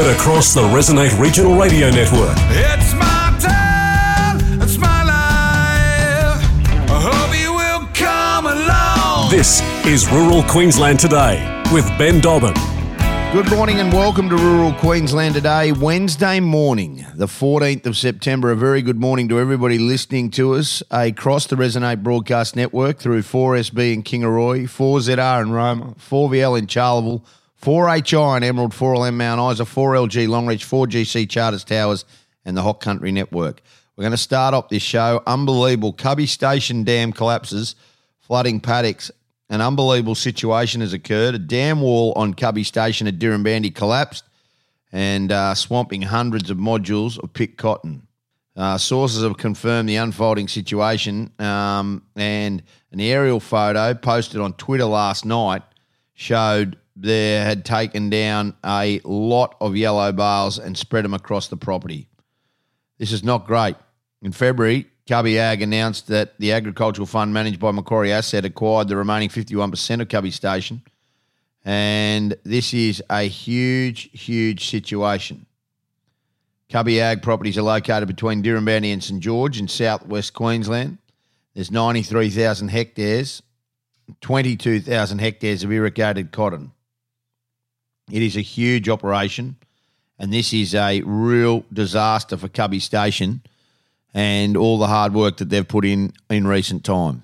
Heard across the Resonate Regional Radio Network. It's my time, it's my life. I hope you will come along. This is Rural Queensland Today with Ben Dobbin. Good morning and welcome to Rural Queensland today, Wednesday morning, the 14th of September. A very good morning to everybody listening to us across the Resonate Broadcast Network through 4SB in Kingaroy, 4ZR in Roma, 4VL in Charleville, 4HI and Emerald, 4LM Mount Isa, 4LG Longreach, 4GC Charters Towers, and the Hot Country Network. We're going to start off this show. Unbelievable. Cubby Station Dam collapses, flooding paddocks an unbelievable situation has occurred. A dam wall on Cubby Station at Dirranbandi collapsed and uh, swamping hundreds of modules of picked cotton. Uh, sources have confirmed the unfolding situation, um, and an aerial photo posted on Twitter last night showed there had taken down a lot of yellow bales and spread them across the property. This is not great. In February, Cubby Ag announced that the agricultural fund managed by Macquarie Asset acquired the remaining 51% of Cubby Station. And this is a huge, huge situation. Cubby Ag properties are located between Dirranbandi and St George in southwest Queensland. There's 93,000 hectares, 22,000 hectares of irrigated cotton. It is a huge operation, and this is a real disaster for Cubby Station and all the hard work that they've put in in recent time.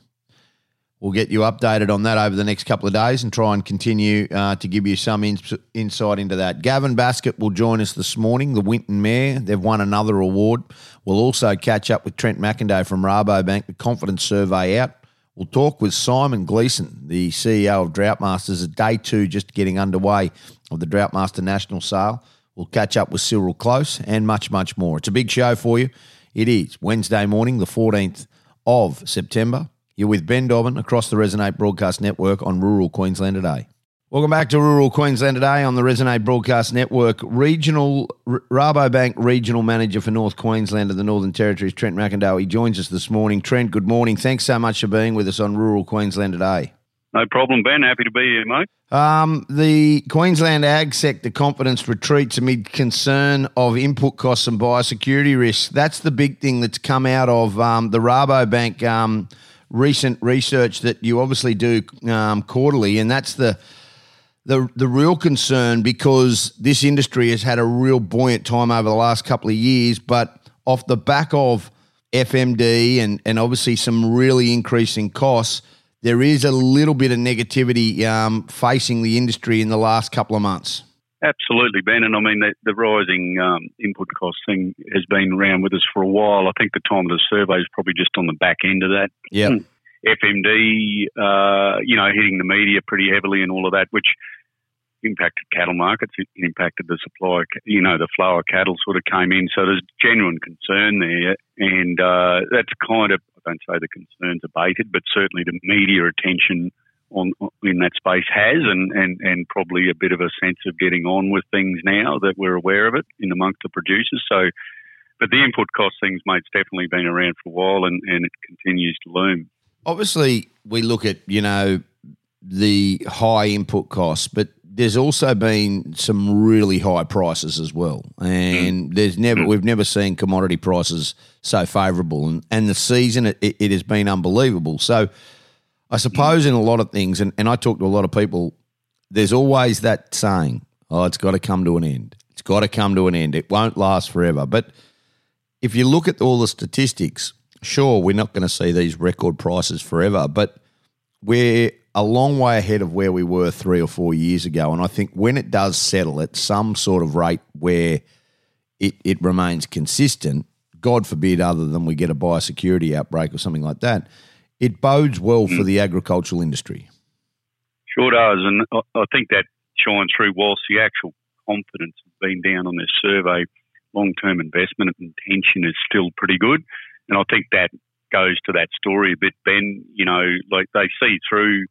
We'll get you updated on that over the next couple of days and try and continue uh, to give you some ins- insight into that. Gavin Baskett will join us this morning, the Winton Mayor. They've won another award. We'll also catch up with Trent McIndoe from Rabobank, the confidence survey out. We'll talk with Simon Gleeson, the CEO of Droughtmasters, at day two just getting underway of the Droughtmaster National Sale. We'll catch up with Cyril Close and much, much more. It's a big show for you. It is Wednesday morning, the 14th of September. You're with Ben Dobbin across the Resonate Broadcast Network on Rural Queensland today. Welcome back to Rural Queensland today on the Resonate Broadcast Network. Regional R- Rabobank Regional Manager for North Queensland and the Northern Territories, Trent McIndoe. He joins us this morning. Trent, good morning. Thanks so much for being with us on Rural Queensland today. No problem, Ben. Happy to be here, mate. Um, the Queensland ag sector confidence retreats amid concern of input costs and biosecurity risks. That's the big thing that's come out of um, the Rabobank um, recent research that you obviously do um, quarterly, and that's the the the real concern because this industry has had a real buoyant time over the last couple of years, but off the back of FMD and and obviously some really increasing costs there is a little bit of negativity um, facing the industry in the last couple of months. Absolutely, Ben. And I mean, the, the rising um, input cost thing has been around with us for a while. I think the time of the survey is probably just on the back end of that. Yeah. FMD, uh, you know, hitting the media pretty heavily and all of that, which impacted cattle markets. It impacted the supply, you know, the flow of cattle sort of came in. So there's genuine concern there. And uh, that's kind of, I don't say the concerns abated, but certainly the media attention on in that space has and, and, and probably a bit of a sense of getting on with things now that we're aware of it in amongst the producers. So, but the input cost things, mate, it's definitely been around for a while and, and it continues to loom. Obviously, we look at, you know, the high input costs, but there's also been some really high prices as well, and mm. there's never mm. we've never seen commodity prices so favourable, and and the season it, it has been unbelievable. So, I suppose mm. in a lot of things, and, and I talk to a lot of people, there's always that saying, "Oh, it's got to come to an end. It's got to come to an end. It won't last forever." But if you look at all the statistics, sure, we're not going to see these record prices forever, but we're a long way ahead of where we were three or four years ago. And I think when it does settle at some sort of rate where it, it remains consistent, God forbid, other than we get a biosecurity outbreak or something like that, it bodes well for the agricultural industry. Sure does. And I think that shines through whilst the actual confidence has been down on this survey, long term investment and intention is still pretty good. And I think that goes to that story a bit, Ben. You know, like they see through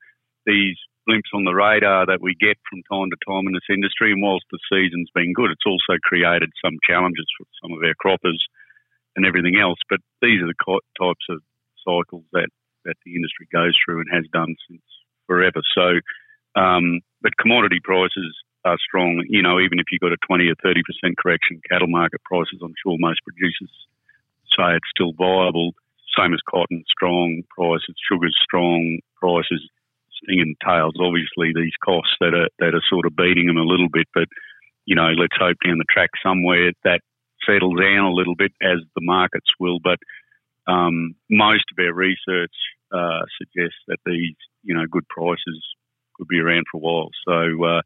these blimps on the radar that we get from time to time in this industry. And whilst the season's been good, it's also created some challenges for some of our croppers and everything else. But these are the types of cycles that, that the industry goes through and has done since forever. So, um, but commodity prices are strong. You know, even if you've got a 20 or 30% correction, cattle market prices, I'm sure most producers say it's still viable. Same as cotton, strong prices, sugar's strong prices, stinging tails. Obviously, these costs that are that are sort of beating them a little bit, but you know, let's hope down the track somewhere that settles down a little bit as the markets will. But um, most of our research uh, suggests that these, you know, good prices could be around for a while. So uh,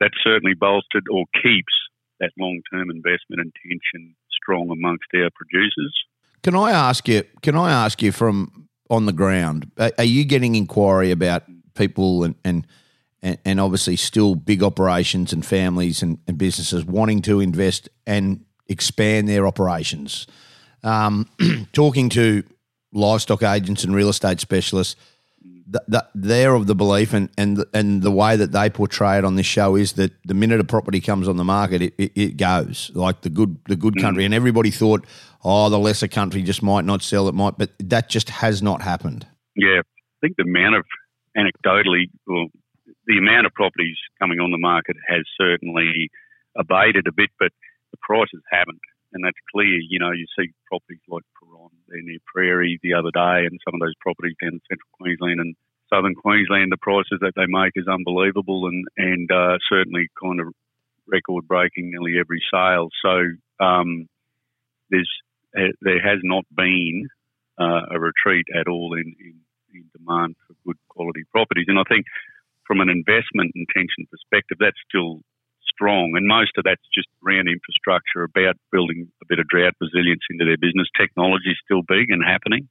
that certainly bolstered or keeps that long-term investment intention strong amongst our producers. Can I ask you? Can I ask you from on the ground? Are, you getting inquiry about people and and and, obviously still big operations and families and, and businesses wanting to invest and expand their operations? Um, talking to livestock agents and real estate specialists that they're of the belief and, and and the way that they portray it on this show is that the minute a property comes on the market, it, it, it goes like the good the good mm. country, and everybody thought, oh, the lesser country just might not sell, it might, but that just has not happened. Yeah, I think the amount of anecdotally, well, the amount of properties coming on the market has certainly abated a bit, but the prices haven't, and that's clear. You know, you see properties like near Prairie the other day, and some of those properties down in central Queensland and southern Queensland, the prices that they make is unbelievable, and and uh, certainly kind of record breaking nearly every sale. So um, there's uh, there has not been uh, a retreat at all in, in, in demand for good quality properties, and I think from an investment intention perspective, that's still strong, and most of that's just around infrastructure, about building a bit of drought resilience into their business. Technology is still big and happening.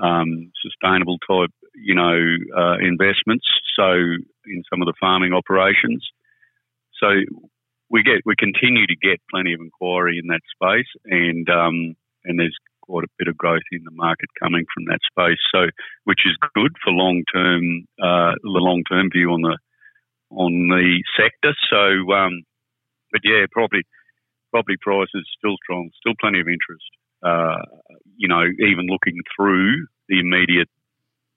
Um, sustainable type, you know, uh, investments. So in some of the farming operations, so we get we continue to get plenty of inquiry in that space, and um, and there's quite a bit of growth in the market coming from that space. So which is good for long term uh, the long term view on the on the sector. So, um, but yeah, property property prices still strong, still plenty of interest. Uh, you know, even looking through the immediate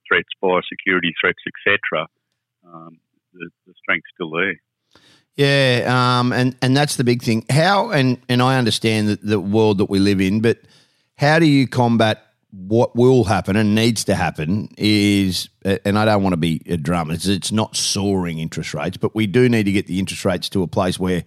threats, biosecurity threats, etc. Um, the, the strength's still there. Yeah, um, and and that's the big thing. How and and I understand the world that we live in, but how do you combat what will happen and needs to happen is, and I don't want to be a drama, it's, it's not soaring interest rates, but we do need to get the interest rates to a place where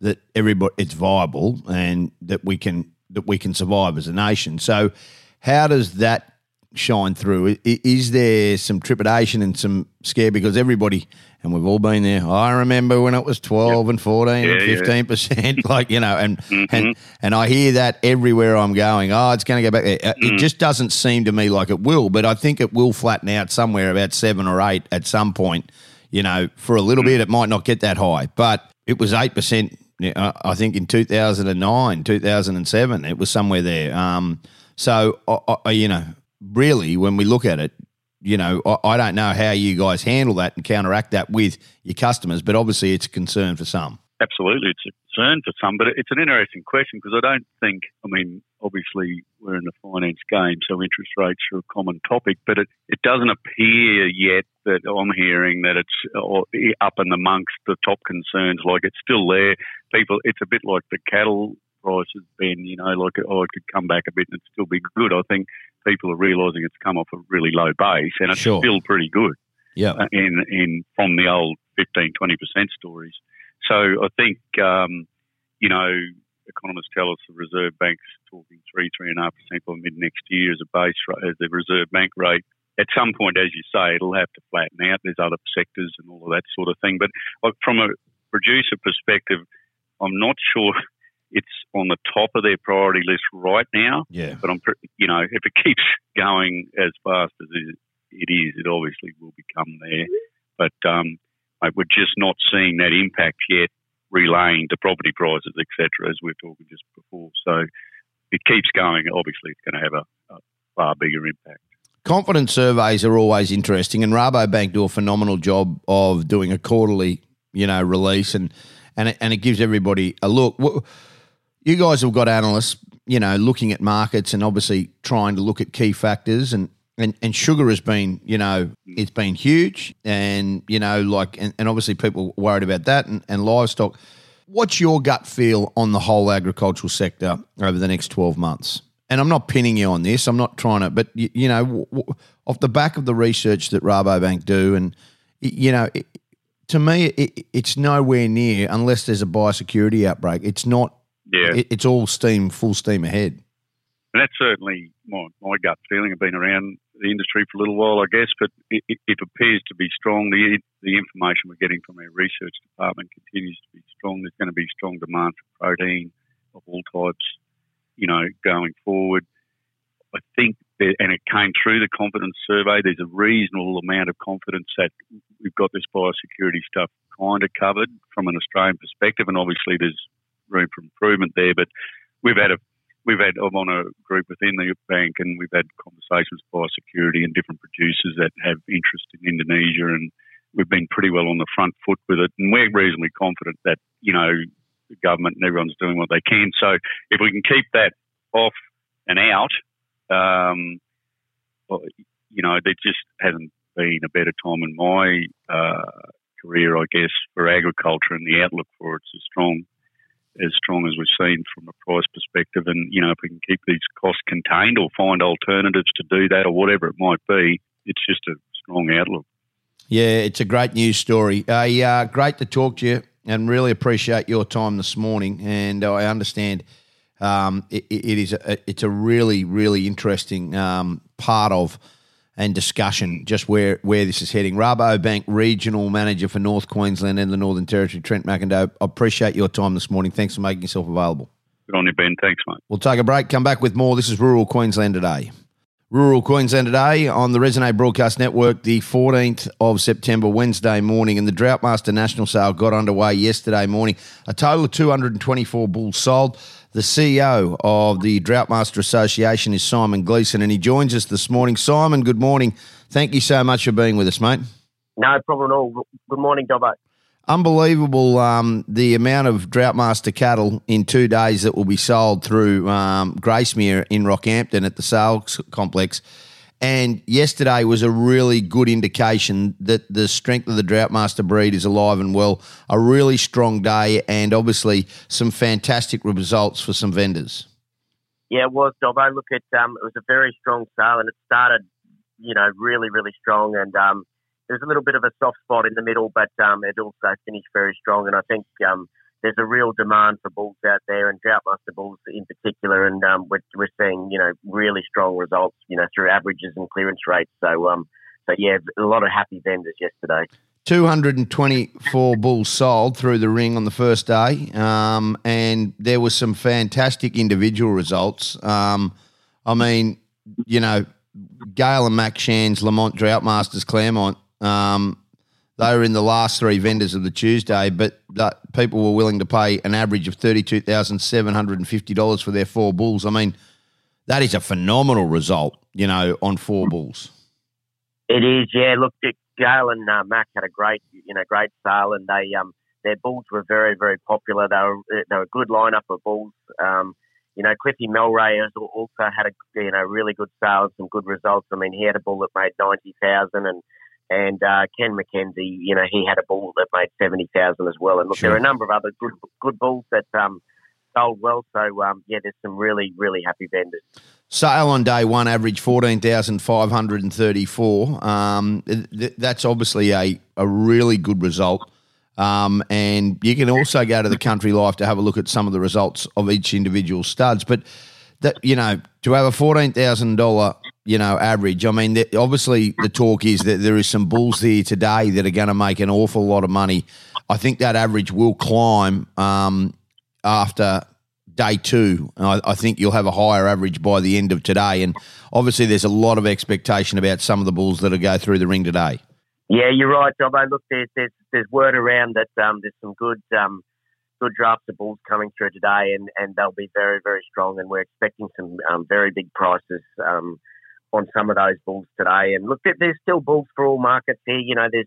that everybody it's viable and that we can that we can survive as a nation. So, how does that shine through? Is there some trepidation and some scare because everybody and we've all been there. I remember when it was twelve yep. and fourteen yeah, and fifteen percent, like you know, and mm-hmm. and and I hear that everywhere I'm going. Oh, it's going to go back there. Mm. It just doesn't seem to me like it will, but I think it will flatten out somewhere about seven or eight at some point. You know, for a little mm. bit, it might not get that high, but it was eight percent. I think in two thousand and nine, two thousand and seven, it was somewhere there. Um, so I, I, you know, really, when we look at it, you know, I, I, don't know how you guys handle that and counteract that with your customers, but obviously it's a concern for some. Absolutely, it's a concern for some, but it's an interesting question because I don't think, I mean, obviously we're in the finance game, so interest rates are a common topic, but it, it doesn't appear yet that I'm hearing that it's up and amongst the top concerns. Like it's still there. People, it's a bit like the cattle prices, been, you know, like, oh, it could come back a bit and it still be good. I think people are realising it's come off a really low base and it's sure. still pretty good. Yeah. Uh, in, in, from the old 15, 20% stories. So I think, um, you know, economists tell us the Reserve Bank's talking three, three and a half percent by mid next year as a base rate, as the Reserve Bank rate. At some point, as you say, it'll have to flatten out. There's other sectors and all of that sort of thing. But from a producer perspective, I'm not sure it's on the top of their priority list right now. Yeah. But I'm, you know, if it keeps going as fast as it is, it obviously will become there. But um, we're just not seeing that impact yet, relaying to property prices, etc., as we are talking just before. So it keeps going. Obviously, it's going to have a, a far bigger impact. Confidence surveys are always interesting, and Rabobank do a phenomenal job of doing a quarterly, you know, release, and and it, and it gives everybody a look you guys have got analysts, you know, looking at markets and obviously trying to look at key factors and and, and sugar has been, you know, it's been huge, and you know, like, and, and obviously people worried about that, and, and livestock. What's your gut feel on the whole agricultural sector over the next twelve months? And I'm not pinning you on this. I'm not trying to, but you, you know, w- w- off the back of the research that Rabobank do, and you know, it, to me, it, it's nowhere near unless there's a biosecurity outbreak. It's not. Yeah. It, it's all steam, full steam ahead. And that's certainly my, my gut feeling. I've been around the industry for a little while, I guess, but it, it, appears to be strong. The, the information we're getting from our research department continues to be strong. There's going to be strong demand for protein of all types, you know, going forward. I think, that, and it came through the confidence survey, there's a reasonable amount of confidence that we've got this biosecurity stuff kind of covered from an Australian perspective. And obviously, there's room for improvement there, but we've had a we've had I'm on a group within the bank, and we've had conversations with biosecurity and different producers that have interest in Indonesia, and we've been pretty well on the front foot with it, and we're reasonably confident that you know the government and everyone's doing what they can. So if we can keep that off and out, um, well, you know, there just hasn't been a better time in my uh, career, I guess, for agriculture, and the outlook for it's as strong as strong as we've seen from a price perspective. And, you know, if we can keep these costs contained or find alternatives to do that or whatever it might be, it's just a strong outlook. Yeah, it's a great news story. Uh, great to talk to you and really appreciate your time this morning. And I understand um, it, it is a, it's a really, really interesting um, part of and discussion just where, where this is heading. Rabobank Regional Manager for North Queensland and the Northern Territory, Trent McIndoe. I appreciate your time this morning. Thanks for making yourself available. Good on you, Ben. Thanks, mate. We'll take a break, come back with more. This is Rural Queensland Today. Rural Queensland Today on the Resonate Broadcast Network, the 14th of September, Wednesday morning, and the Droughtmaster National Sale got underway yesterday morning. A total of 224 bulls sold. The CEO of the Droughtmaster Association is Simon Gleeson, and he joins us this morning. Simon, good morning. Thank you so much for being with us, mate. No problem at all. Good morning, Dobbo. Unbelievable um, the amount of Droughtmaster cattle in two days that will be sold through um, Gracemere in Rockhampton at the sales complex. And yesterday was a really good indication that the strength of the Droughtmaster breed is alive and well. A really strong day, and obviously some fantastic results for some vendors. Yeah, it was, Dobbo. Look, at um, it was a very strong sale, and it started, you know, really, really strong. And um, there's a little bit of a soft spot in the middle, but um, it also finished very strong. And I think um, there's a real demand for bulls out there, and Droughtmaster bulls in particular. And um, we're, we're seeing, you know, really strong results, you know, through averages and clearance rates. So, um, so yeah, a lot of happy vendors yesterday. 224 bulls sold through the ring on the first day, um, and there were some fantastic individual results. Um, I mean, you know, Gale and Mac Shands, Lamont Droughtmasters, Claremont, um, they were in the last three vendors of the Tuesday, but that people were willing to pay an average of thirty-two thousand seven hundred and fifty dollars for their four bulls. I mean, that is a phenomenal result, you know, on four bulls. It is, yeah. Look, Gale and uh, Mac had a great, you know, great sale, and they um, their bulls were very, very popular. They were they were a good lineup of bulls. Um, you know, Cliffy Melray also had a you know really good sales, some good results. I mean, he had a bull that made ninety thousand, and and uh, Ken McKenzie, you know, he had a bull that made seventy thousand as well. And look, Sure. there are a number of other good good bulls that um, sold well. So um, yeah, there's some really really happy vendors. Sale on day one averaged fourteen thousand five hundred and thirty-four. Um, th- that's obviously a, a really good result. Um, and you can also go to the Country Life to have a look at some of the results of each individual studs. But that you know, to have a fourteen thousand dollar you know average, I mean, that obviously the talk is that there is some bulls here today that are going to make an awful lot of money. I think that average will climb um, after day two. I, I think you'll have a higher average by the end of today. And obviously, there's a lot of expectation about some of the bulls that'll go through the ring today. Yeah, you're right, Dobbo. Look, there's there's, there's word around that um, there's some good um, good drafts of bulls coming through today, and, and they'll be very very strong. And we're expecting some um, very big prices um, on some of those bulls today. And look, there's still bulls for all markets here. You know, there's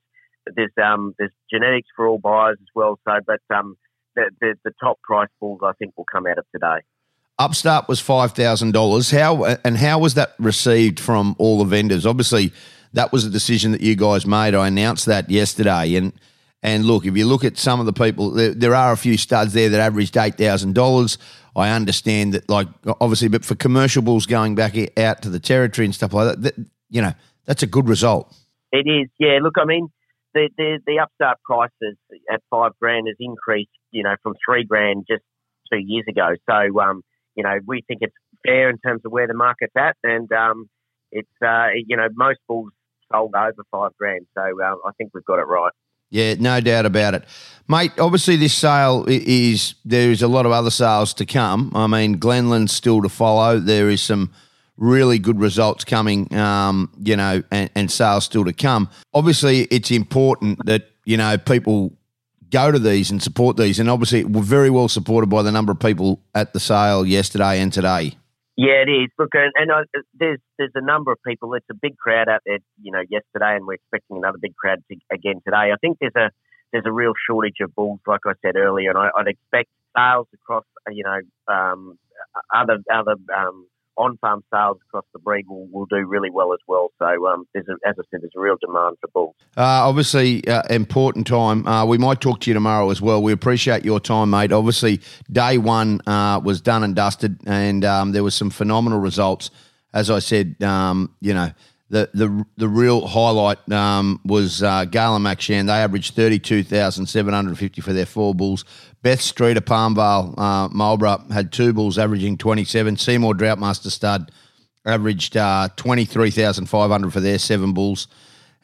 there's um, there's genetics for all buyers as well. So, but um, the, the the top price bulls I think will come out of today. Upstart was five thousand dollars. How and how was that received from all the vendors? Obviously, that was a decision that you guys made. I announced that yesterday, and and look, if you look at some of the people, there, there are a few studs there that averaged eight thousand dollars. I understand that, like obviously, but for commercial bulls going back out to the territory and stuff like that, that you know, that's a good result. It is, yeah. Look, I mean, the the, the upstart prices at five grand has increased, you know, from three grand just two years ago. So, um, you know, we think it's fair in terms of where the market's at, and um, it's uh, you know, most bulls sold over five grand. So uh, I think we've got it right. Yeah, no doubt about it, mate. Obviously, this sale is there is a lot of other sales to come. I mean, Glenland's still to follow. There is some really good results coming, um, you know, and, and sales still to come. Obviously, it's important that you know people go to these and support these, and obviously, we're very well supported by the number of people at the sale yesterday and today. Yeah, it is. Look, and, and uh, there's there's a number of people. It's a big crowd out there, you know, yesterday, and we're expecting another big crowd to, again today. I think there's a there's a real shortage of bulls, like I said earlier, and I, would expect sales across, you know, um, other other um, on-farm sales across the breed will, will do really well as well. So, um, there's a, as I said, there's a real demand for bulls. Uh, obviously, uh, important time. Uh, we might talk to you tomorrow as well. We appreciate your time, mate. Obviously, day one uh, was done and dusted, and um, there was some phenomenal results. As I said, um, you know, the the the real highlight um, was uh, Galen McShann. They averaged thirty two thousand seven hundred fifty for their four bulls. Beth Street of Palmvale, uh, Marlborough had two bulls averaging twenty seven. Seymour Droughtmaster Stud averaged uh, twenty three thousand five hundred for their seven bulls,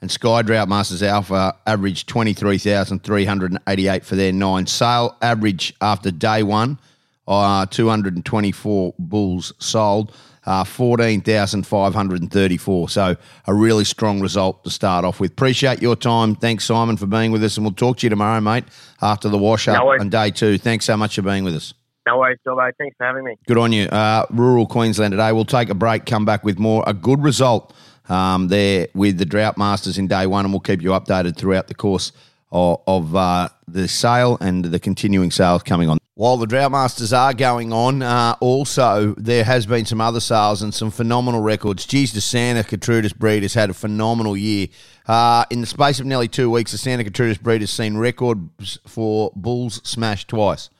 and Sky Droughtmasters Alpha averaged twenty three thousand three hundred and eighty eight for their nine. Sale average after day one, uh, two hundred and twenty four bulls sold uh, 14,534. So a really strong result to start off with. Appreciate your time. Thanks, Simon, for being with us. And we'll talk to you tomorrow, mate, after the wash up No on day two. Thanks so much for being with us. No worries, Dobbo. Thanks for having me. Good on you. Uh, rural Queensland today. We'll take a break, come back with more. A good result um, there with the Drought Masters in day one, and we'll keep you updated throughout the course of, of uh, the sale and the continuing sales coming on. While the Drought Masters are going on, uh, also there has been some other sales and some phenomenal records. Geez, the Santa Gertrudis breed has had a phenomenal year. Uh, in the space of nearly two weeks, the Santa Gertrudis breed has seen records for bulls smashed twice.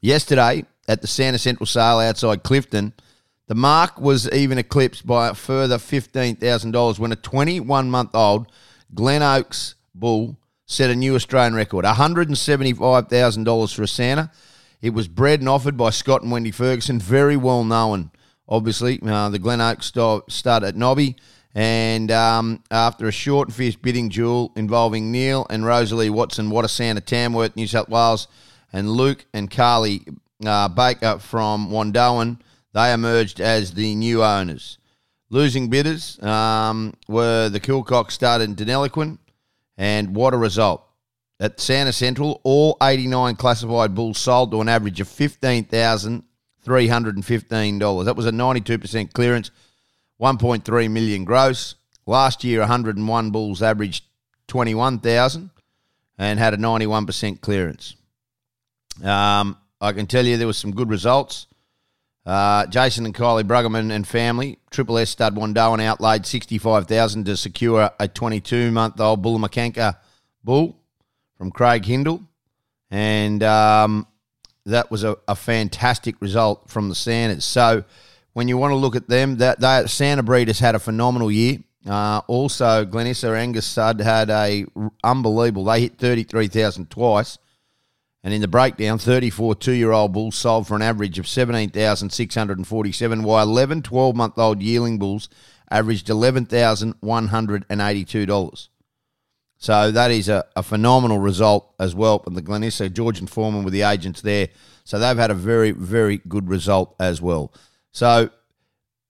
Yesterday, at the Santa Central sale outside Clifton, the mark was even eclipsed by a further $15,000 when a 21 month old Glen Oaks bull set a new Australian record $175,000 for a Santa. It was bred and offered by Scott and Wendy Ferguson, very well known, obviously. Uh, the Glen Oaks stud at Nobby. And um, after a short and fierce bidding duel involving Neil and Rosalie Watson, what a Santa Tamworth, New South Wales, and Luke and Carly uh, Baker from Wandoan, they emerged as the new owners. Losing bidders um, were the Kilcock stud and Deniliquin, and what a result. At Santa Central, all 89 classified bulls sold to an average of $15,315. That was a 92% clearance, 1.3 million gross. Last year, 101 bulls averaged 21,000 and had a 91% clearance. Um, I can tell you there was some good results. Uh, Jason and Kylie Bruggeman and family, Triple S stud Wandoan outlaid 65000 to secure a 22 month old Bullamakanka bull from Craig Hindle. And um, that was a, a, fantastic result from the Santas. So when you want to look at them, that, that Santa breed has had a phenomenal year. Uh, also, Glenissa Angus Stud had a unbelievable. They hit thirty three thousand twice, and in the breakdown, thirty four two year old bulls sold for an average of seventeen thousand six hundred and forty seven, while 11 12 month old yearling bulls averaged eleven thousand one hundred and eighty two dollars. So that is a, a phenomenal result as well from the Glenissa. George and Fuhrmann with the agents there. So they've had a very, very good result as well. So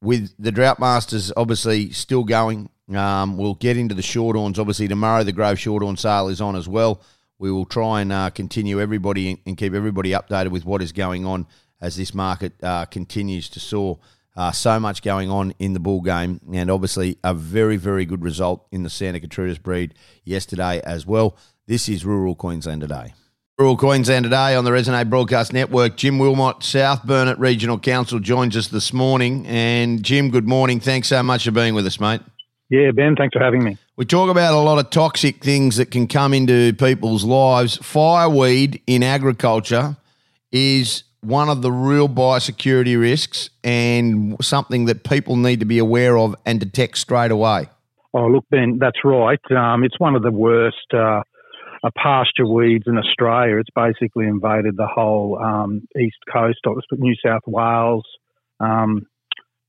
with the Drought Masters obviously still going, um, we'll get into the Shorthorns. Obviously tomorrow the Grove Shorthorn sale is on as well. We will try and uh, continue everybody and keep everybody updated with what is going on as this market uh, continues to soar. Uh, so much going on in the bull game, and obviously a very, very good result in the Santa Gertrudis breed yesterday as well. This is rural Queensland today. Rural Queensland today on the Resonate Broadcast Network. Jim Wilmot, South Burnett Regional Council, joins us this morning. And Jim, good morning. Thanks so much for being with us, mate. Yeah, Ben, thanks for having me. We talk about a lot of toxic things that can come into people's lives. Fireweed in agriculture is one of the real biosecurity risks and something that people need to be aware of and detect straight away. Oh, look, Ben, that's right. Um, it's one of the worst uh, uh, pasture weeds in Australia. It's basically invaded the whole um, east coast New South Wales, um,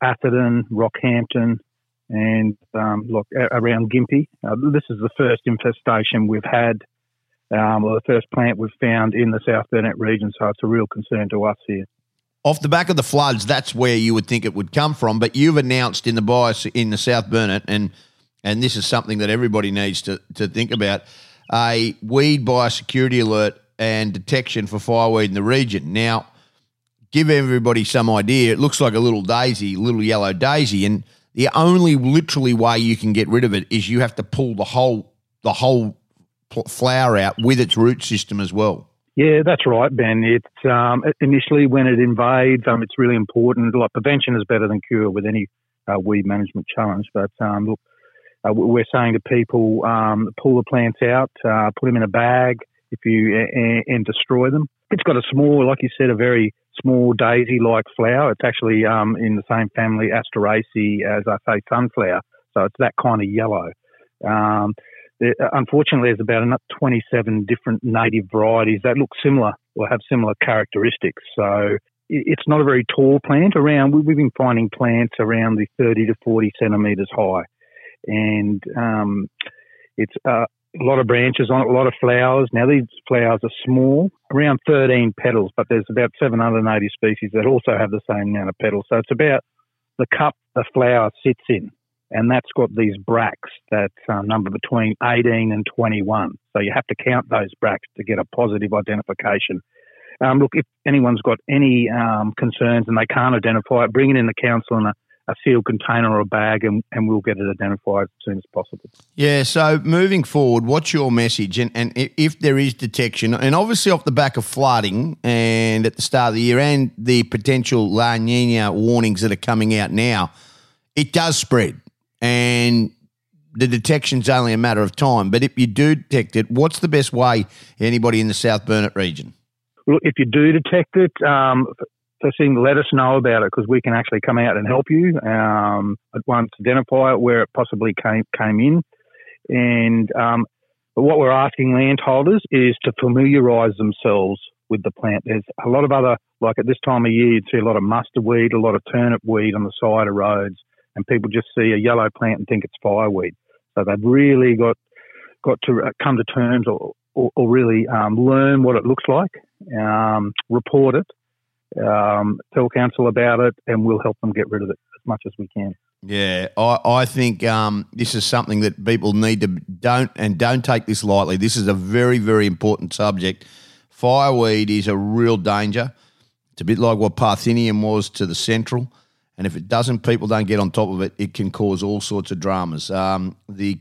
Atherton, Rockhampton, and um, look around Gympie. Uh, this is the first infestation we've had, um, or the first plant we've found in the South Burnett region. So it's a real concern to us here. Off the back of the floods, that's where you would think it would come from. But you've announced in the bias in the South Burnett, and and this is something that everybody needs to, to think about a weed biosecurity alert and detection for fireweed in the region. Now, give everybody some idea. It looks like a little daisy, little yellow daisy, and the only literally way you can get rid of it is you have to pull the whole the whole flower out with its root system as well. Yeah, that's right, Ben. It's um, initially when it invades, um, it's really important. Like prevention is better than cure with any uh, weed management challenge. But um, look, uh, we're saying to people, um, pull the plants out, uh, put them in a bag if you and, and, destroy them. It's got a small, like you said, a very small daisy-like flower. It's actually um, in the same family Asteraceae as I say sunflower, so it's that kind of yellow. Um, there, unfortunately, there's about 27 different native varieties that look similar or have similar characteristics. So it's not a very tall plant. Around we've been finding plants around the 30 to 40 centimetres high and um, it's uh, a lot of branches on it, a lot of flowers. Now these flowers are small, around 13 petals, but there's about 780 species that also have the same amount of petals. So it's about the cup the flower sits in, and that's got these bracts that uh, number between 18 and 21. So you have to count those bracts to get a positive identification. Um, look, if anyone's got any um, concerns and they can't identify it, bring it in the council and a a sealed container or a bag, and, and we'll get it identified as soon as possible. Yeah. So moving forward, what's your message? And and if there is detection, and obviously off the back of flooding, and at the start of the year, and the potential La Nina warnings that are coming out now, it does spread, and the detection's only a matter of time. But if you do detect it, what's the best way anybody in the South Burnett region? Well, if you do detect it, um, first thing, let us know about it because we can actually come out and help you um, at once, identify where it possibly came came in, and um, but what we're asking landholders is to familiarise themselves with the plant. There's a lot of other, like at this time of year, you'd see a lot of mustard weed, a lot of turnip weed on the side of roads, and people just see a yellow plant and think it's fireweed. So they've really got got to uh, come to terms or, or, or really um, learn what it looks like, um, report it, um, tell council about it, and we'll help them get rid of it as much as we can. Yeah, I, I think um, this is something that people need to don't and don't take this lightly. This is a very very important subject. Fireweed is a real danger. It's a bit like what Parthenium was to the central, and if it doesn't, people don't get on top of it, it can cause all sorts of dramas. Um, the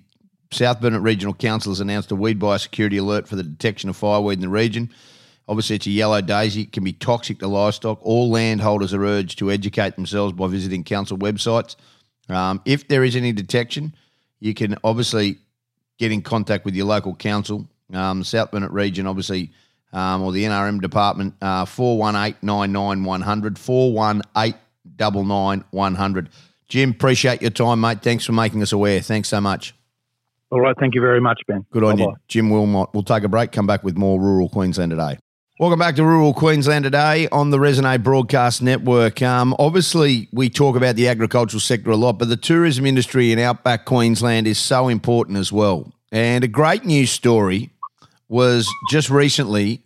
South Burnett Regional Council has announced a weed biosecurity alert for the detection of fireweed in the region. Obviously, it's a yellow daisy. It can be toxic to livestock. All landholders are urged to educate themselves by visiting council websites. Um, if there is any detection, you can obviously get in contact with your local council, um, South Burnett region, obviously, um, or the NRM department, uh, 418 100, 418 100. Jim, appreciate your time, mate. Thanks for making us aware. Thanks so much. All right. Thank you very much, Ben. Good on Bye-bye. you. Jim Wilmot. We'll take a break, come back with more rural Queensland today. Welcome back to rural Queensland today on the Resonate Broadcast Network. Um, obviously, we talk about the agricultural sector a lot, but the tourism industry in outback Queensland is so important as well. And a great news story was just recently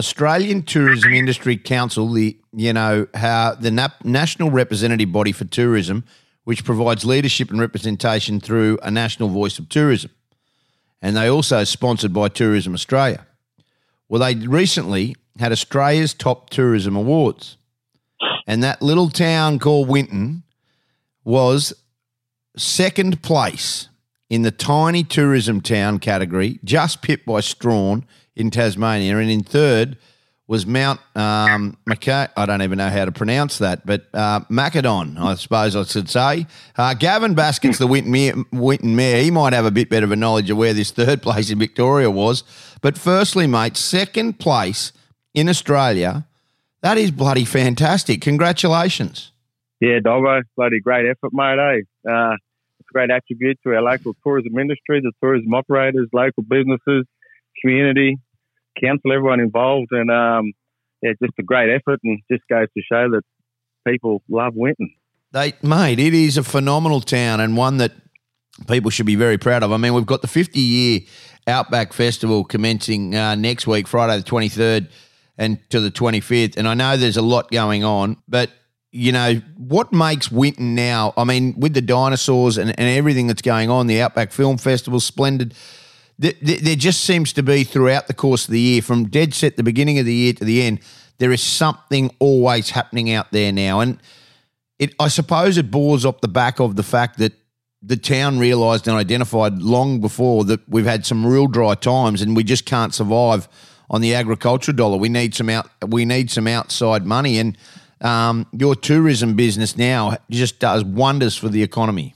Australian Tourism Industry Council, the you know how the na- national representative body for tourism, which provides leadership and representation through a national voice of tourism, and they also sponsored by Tourism Australia. Well, they recently had Australia's top tourism awards. And that little town called Winton was second place in the tiny tourism town category, just pipped by Strahan in Tasmania. And in third was Mount um. I don't even know how to pronounce that, but uh, I suppose I should say. Uh, Gavin Baskins, the Winton Mayor. He might have a bit better of a knowledge of where this third place in Victoria was. But firstly, mate, second place in Australia. That is bloody fantastic. Congratulations. Yeah, Dobbo, bloody great effort, mate. Eh? Uh, it's a great attribute to our local tourism industry, the tourism operators, local businesses, community, council, everyone involved, and um, yeah, just a great effort, and just goes to show that people love Winton. They, mate, it is a phenomenal town and one that people should be very proud of. I mean, we've got the 50 year Outback Festival commencing uh, next week, Friday the 23rd and to the 25th. And I know there's a lot going on, but you know, what makes Winton now? I mean, with the dinosaurs and, and everything that's going on, the Outback Film Festival, splendid. There, just seems to be throughout the course of the year, from dead set the beginning of the year to the end, there is something always happening out there now. And it, I suppose it bores up the back of the fact that the town realised and identified long before that we've had some real dry times and we just can't survive on the agricultural dollar. We need some out. We need some outside money, and um, your tourism business now just does wonders for the economy.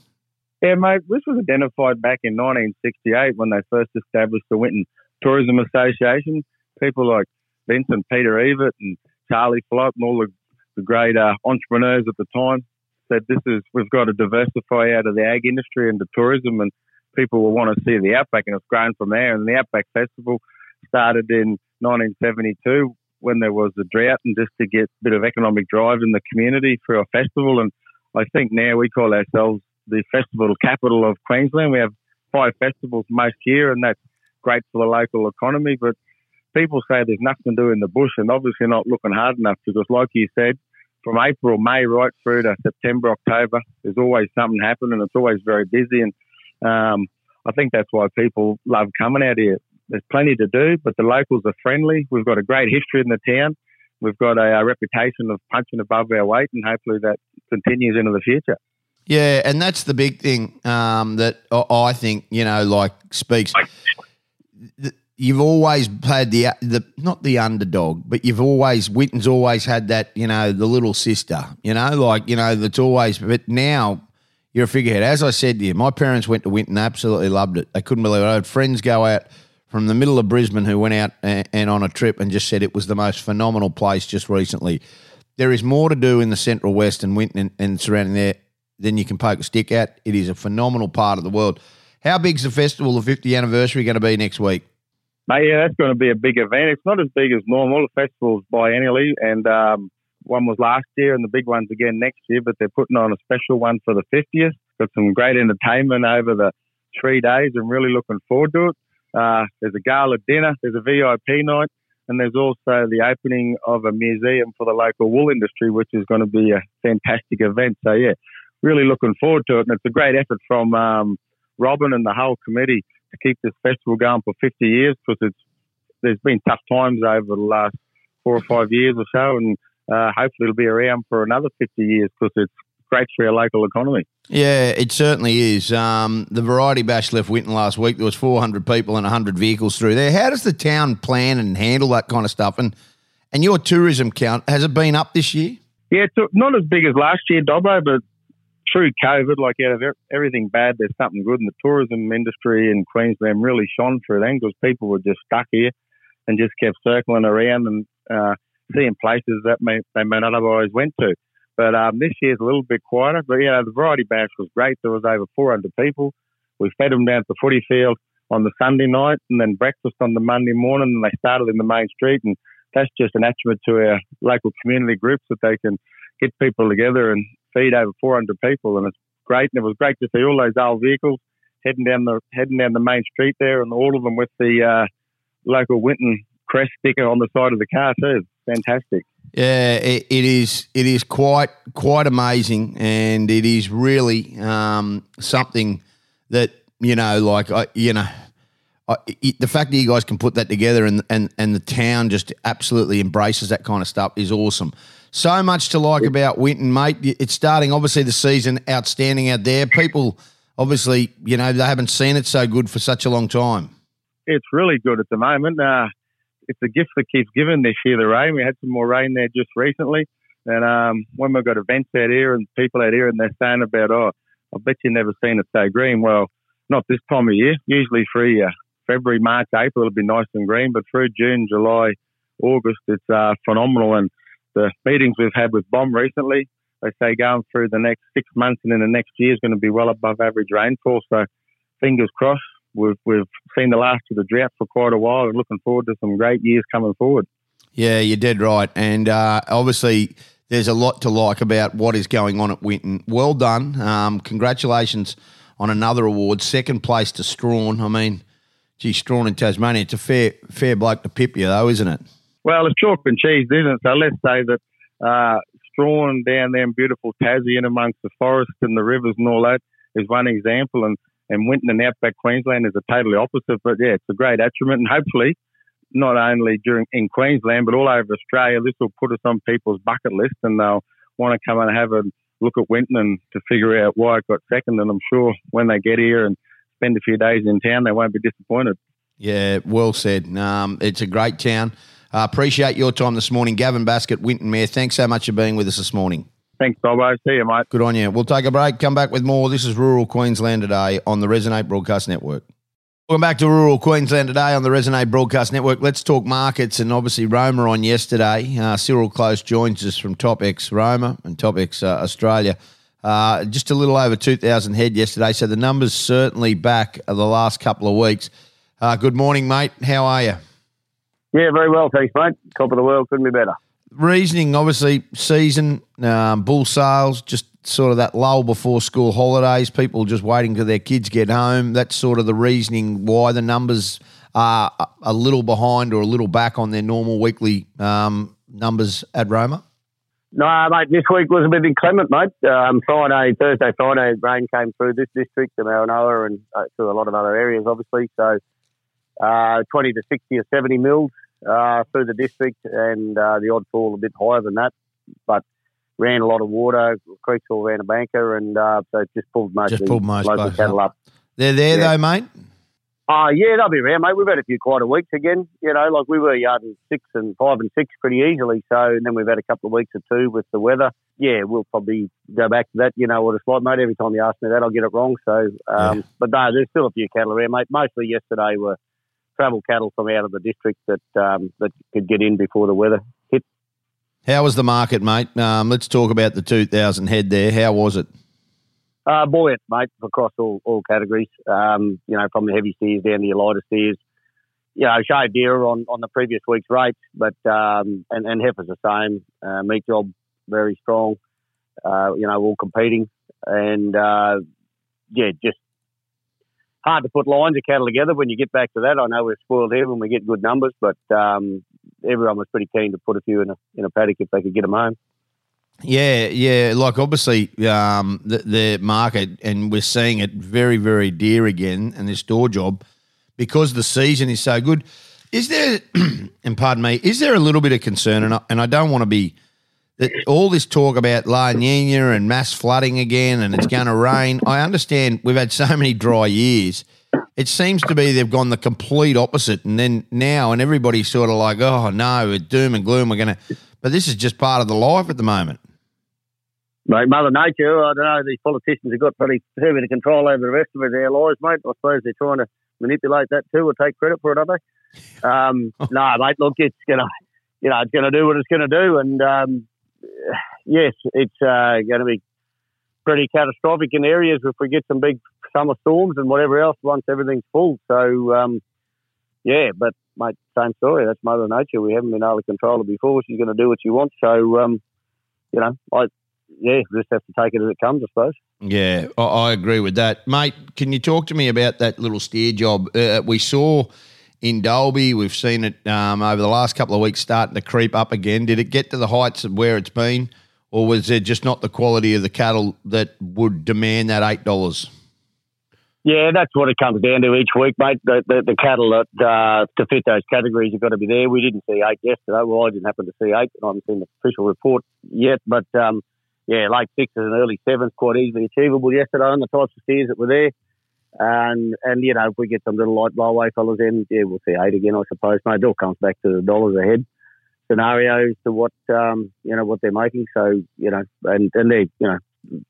Yeah, mate. This was identified back in 1968 when they first established the Winton Tourism Association. People like Vincent Peter Evert and Charlie Flott and all the, the great uh, entrepreneurs at the time said this is we've got to diversify out of the ag industry into tourism, and people will want to see the outback, and it's grown from there. And the Outback Festival started in 1972 when there was a drought, and just to get a bit of economic drive in the community for a festival. And I think now we call ourselves the festival capital of Queensland. We have five festivals most year, and that's great for the local economy. But people say there's nothing to do in the bush, and obviously not looking hard enough because, like you said, from April, May, right through to September, October, there's always something happening. It's always very busy, and um, I think that's why people love coming out here. There's plenty to do, but the locals are friendly. We've got a great history in the town. We've got a, a reputation of punching above our weight, and hopefully that continues into the future. Yeah, and that's the big thing um, that I think you know, like speaks. You've always had the the not the underdog, but you've always Winton's always had that you know the little sister, you know, like you know that's always. But now you're a figurehead. As I said to you, my parents went to Winton, absolutely loved it. They couldn't believe it. I had friends go out from the middle of Brisbane who went out and, and on a trip and just said it was the most phenomenal place just recently. There is more to do in the Central West and Winton and, and surrounding there than you can poke a stick at. It is a phenomenal part of the world. How big's the festival, the 50th anniversary, going to be next week? Mate, yeah, that's going to be a big event. It's not as big as normal. The festival's biennially, and um, one was last year, and the big one's again next year. But they're putting on a special one for the 50th. Got some great entertainment over the three days. I'm really looking forward to it. Uh, there's a gala dinner, there's a VIP night, and there's also the opening of a museum for the local wool industry, which is going to be a fantastic event. So, yeah, really looking forward to it. And it's a great effort from um, Robin and the whole committee to keep this festival going for 50 years because it's there's been tough times over the last four or five years or so, and uh, hopefully it'll be around for another 50 years because it's great for our local economy. Yeah, it certainly is. Um, the Variety Bash left Winton last week. There was 400 people and 100 vehicles through there. How does the town plan and handle that kind of stuff? And and your tourism count has it been up this year? Yeah, it's not as big as last year, Dobbo, but through COVID, like out of everything bad, there's something good. And the tourism industry in Queensland really shone through then because people were just stuck here and just kept circling around and uh, seeing places that may, they may not otherwise went to. But um, this year's a little bit quieter. But, you know, the Variety Bash was great. There was over 400 people. We fed them down at the footy field on the Sunday night and then breakfast on the Monday morning. And they started in the main street. And that's just an attribute to our local community groups that they can get people together and feed over 400 people. And it's great. And it was great to see all those old vehicles heading down the heading down the main street there, and all of them with the uh, local Winton crest sticker on the side of the car too. Fantastic. Yeah, it, it is. It is quite quite amazing, and it is really um, something that you know, like I, you know, I, the fact that you guys can put that together and and and the town just absolutely embraces that kind of stuff is awesome. So much to like about Winton, mate. It's starting obviously the season outstanding out there. People obviously, you know, they haven't seen it so good for such a long time. It's really good at the moment. Uh, it's a gift that keeps giving this year. The rain, we had some more rain there just recently, and um, when we've got events out here and people out here, and they're saying about, oh, I bet you've never seen it so green. Well, not this time of year. Usually through uh, February, March, April, it'll be nice and green, but through June, July, August, it's uh, phenomenal. And the meetings we've had with BOM recently, they say going through the next six months and in the next year is going to be well above average rainfall. So fingers crossed. We've, we've seen the last of the drought for quite a while and looking forward to some great years coming forward. Yeah, you're dead right. And uh, obviously, there's a lot to like about what is going on at Winton. Well done. Um, congratulations on another award. Second place to Strahan. I mean, gee, Strahan in Tasmania. It's a fair fair bloke to pip you, though, isn't it? Well, it's chalk and cheese, isn't it? So let's say that uh, Strahan down there in beautiful Tassie and amongst the forests and the rivers and all that is one example. And, and Winton and outback Queensland is a totally opposite. But yeah, it's a great attribute. And hopefully, not only during in Queensland, but all over Australia, this will put us on people's bucket list and they'll want to come and have a look at Winton and to figure out why it got second. And I'm sure when they get here and spend a few days in town, they won't be disappointed. Yeah, well said. Um, it's a great town. Uh, appreciate your time this morning. Gavin Baskett, Winton Mayor, thanks so much for being with us this morning. Thanks, Dobbo. See you, mate. Good on you. We'll take a break, come back with more. This is Rural Queensland today on the Resonate Broadcast Network. Welcome back to Rural Queensland today on the Resonate Broadcast Network. Let's talk markets and obviously Roma on yesterday. Uh, Cyril Close joins us from TopX Roma and TopX uh, Australia. Uh, just a little over 2,000 head yesterday, so the numbers certainly back the last couple of weeks. Uh, good morning, mate. How are you? Yeah, very well, thanks, mate. Top of the world, couldn't be better. Reasoning, obviously, season, um, bull sales, just sort of that lull before school holidays, people just waiting till their kids get home. That's sort of the reasoning why the numbers are a little behind or a little back on their normal weekly um, numbers at Roma. No, mate, this week was a bit inclement, mate. Um, Friday, Thursday, Friday, rain came through this district, the Maranoa, and uh, through a lot of other areas, obviously. So, uh, 20 to 60 or 70 mils uh, through the district, and uh, the odd fall a bit higher than that. But ran a lot of water. Creeks all ran a banker, and uh, so just pulled most Just pulled most local cattle up. They're there Yeah. though, mate. Uh, yeah, they'll be around, mate. We've had a few quieter weeks again. You know, like we were yarding six and five and six pretty easily. So, and then we've had a couple of weeks or two with the weather. Yeah, we'll probably go back to that. You know what it's like, mate. Every time you ask me that, I'll get it wrong. So, um, Yeah. but no, there's still a few cattle around, mate. Mostly yesterday were travel cattle from out of the district that um, that could get in before the weather hit. How was the market, mate? Um, let's talk about the 2,000 head there. How was it? Uh, buoyant, mate, across all, all categories. Um, you know, from the heavy steers down to your lighter steers. You know, shaved deer on, on the previous week's rates, but um, and, and heifers the same. Uh, meat job very strong. Uh, you know, all competing, and uh, yeah, just hard to put lines of cattle together when you get back to that. I know we're spoiled here when we get good numbers, but um, everyone was pretty keen to put a few in a in a paddock if they could get them home. Yeah, yeah. Like obviously, um, the, the market, and we're seeing it very, very dear again, and this door job because the season is so good. Is there, and pardon me, is there a little bit of concern? And I, and I don't want to be that all this talk about La Nina and mass flooding again, and it's going to rain. I understand we've had so many dry years. It seems to be they've gone the complete opposite, and then now, and everybody's sort of like, oh no, doom and gloom. We're going to, but this is just part of the life at the moment. Mate, Mother Nature, I don't know, these politicians have got pretty fair bit of control over the rest of their lives, mate. I suppose they're trying to manipulate that too or take credit for it, are they? Um, no, mate, look, it's going to, you know, it's going to do what it's going to do. And um, yes, it's uh, going to be pretty catastrophic in areas if we get some big summer storms and whatever else once everything's full. So, um, yeah, but, mate, same story. That's Mother Nature. We haven't been able to control her before. She's going to do what she wants. So, um, you know, I, yeah, we just have to take it as it comes, I suppose. Yeah, I, I agree with that, mate. Can you talk to me about that little steer job uh, we saw in Dalby? We've seen it um, over the last couple of weeks starting to creep up again. Did it get to the heights of where it's been, or was there just not the quality of the cattle that would demand that eight dollars? Yeah, that's what it comes down to each week, mate. The, the, the cattle that uh, to fit those categories have got to be there. We didn't see eight yesterday. Well, I didn't happen to see eight. I haven't seen the official report yet, but um, yeah, late sixes and early sevens quite easily achievable yesterday on the types of steers that were there. And and you know if we get some little light blowaway fellas in, yeah, we'll see eight again, I suppose. Mate, it all comes back to the dollars ahead scenarios to what um, you know what they're making. So you know, and and they you know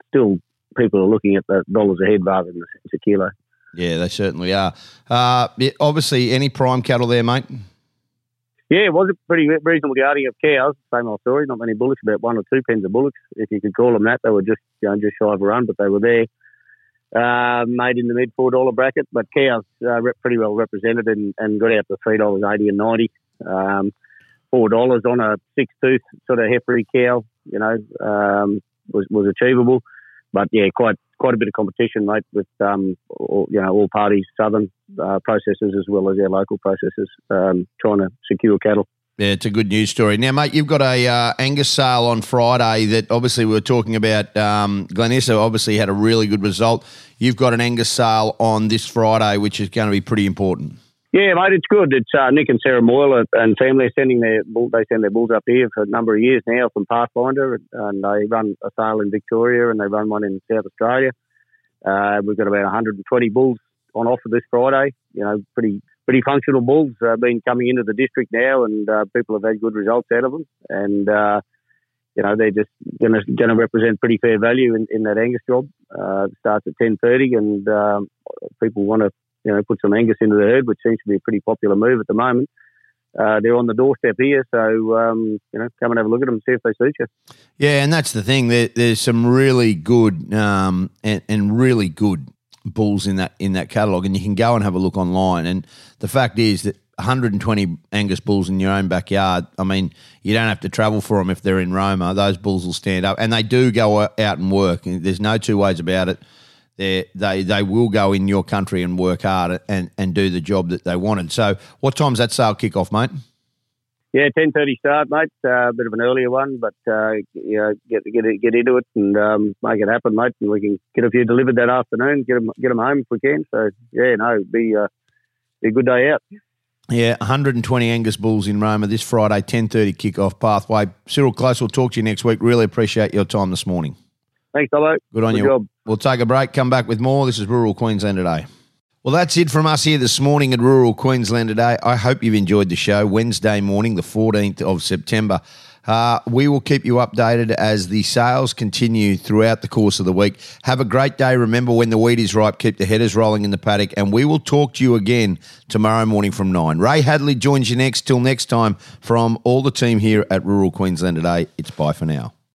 still people are looking at the dollars ahead rather than the cents a kilo. Yeah, they certainly are. Uh, obviously, any prime cattle there, mate? Yeah, it was a pretty reasonable yarding of cows. Same old story. Not many bullocks, about one or two pens of bullocks, if you could call them that. They were just you know just shy of a run, but they were there. Uh, made in the mid four dollar bracket, but cows uh, pretty well represented and, and got out to three dollars eighty and ninety. Um, Four dollars on a six tooth sort of heifery cow, you know, um, was was achievable. But yeah, quite quite a bit of competition, mate, with um, all, you know all parties, southern uh, processors as well as our local processors, um, trying to secure cattle. Yeah, it's a good news story. Now, mate, you've got a uh, Angus sale on Friday that obviously we were talking about. Um, Glen Issa obviously had a really good result. You've got an Angus sale on this Friday, which is going to be pretty important. Yeah, mate, it's good. It's uh, Nick and Sarah Moyle and family are sending their bull, they send their bulls up here for a number of years now from Pathfinder, and they run a sale in Victoria and they run one in South Australia. Uh, we've got about 120 bulls on offer this Friday. You know, pretty pretty functional bulls uh, been coming into the district now, and uh, people have had good results out of them. And uh, you know, they're just going to going to represent pretty fair value in, in that Angus job. Uh, starts at 10:30, and um, people want to you know, put some Angus into the herd, which seems to be a pretty popular move at the moment. Uh, they're on the doorstep here, so um, you know, come and have a look at them, see if they suit you. Yeah, and that's the thing. There, there's some really good um, and, and really good bulls in that in that catalogue, and you can go and have a look online. And the fact is that 120 Angus bulls in your own backyard. I mean, you don't have to travel for them if they're in Roma. Those bulls will stand up, and they do go out and work. There's no two ways about it they they they will go in your country and work hard and, and do the job that they wanted. So, what time's that sale kick off, mate? Yeah, ten thirty start, mate. Uh, a bit of an earlier one, but uh, you know, get get get into it and um, make it happen, mate. And we can get a few delivered that afternoon. Get them get them home if we can. So yeah, no, be uh, be a good day out. Yeah, 120 Angus bulls in Roma this Friday, 10:30 kick-off pathway. Cyril Close, we'll talk to you next week. Really appreciate your time this morning. Thanks, hello. Good on Good you. job. We'll take a break, come back with more. This is Rural Queensland Today. Well, that's it from us here this morning at Rural Queensland Today. I hope you've enjoyed the show. Wednesday morning, the 14th of September. Uh, we will keep you updated as the sales continue throughout the course of the week. Have a great day. Remember, when the wheat is ripe, keep the headers rolling in the paddock, and we will talk to you again tomorrow morning from 9. Ray Hadley joins you next. Till next time, from all the team here at Rural Queensland Today, it's bye for now.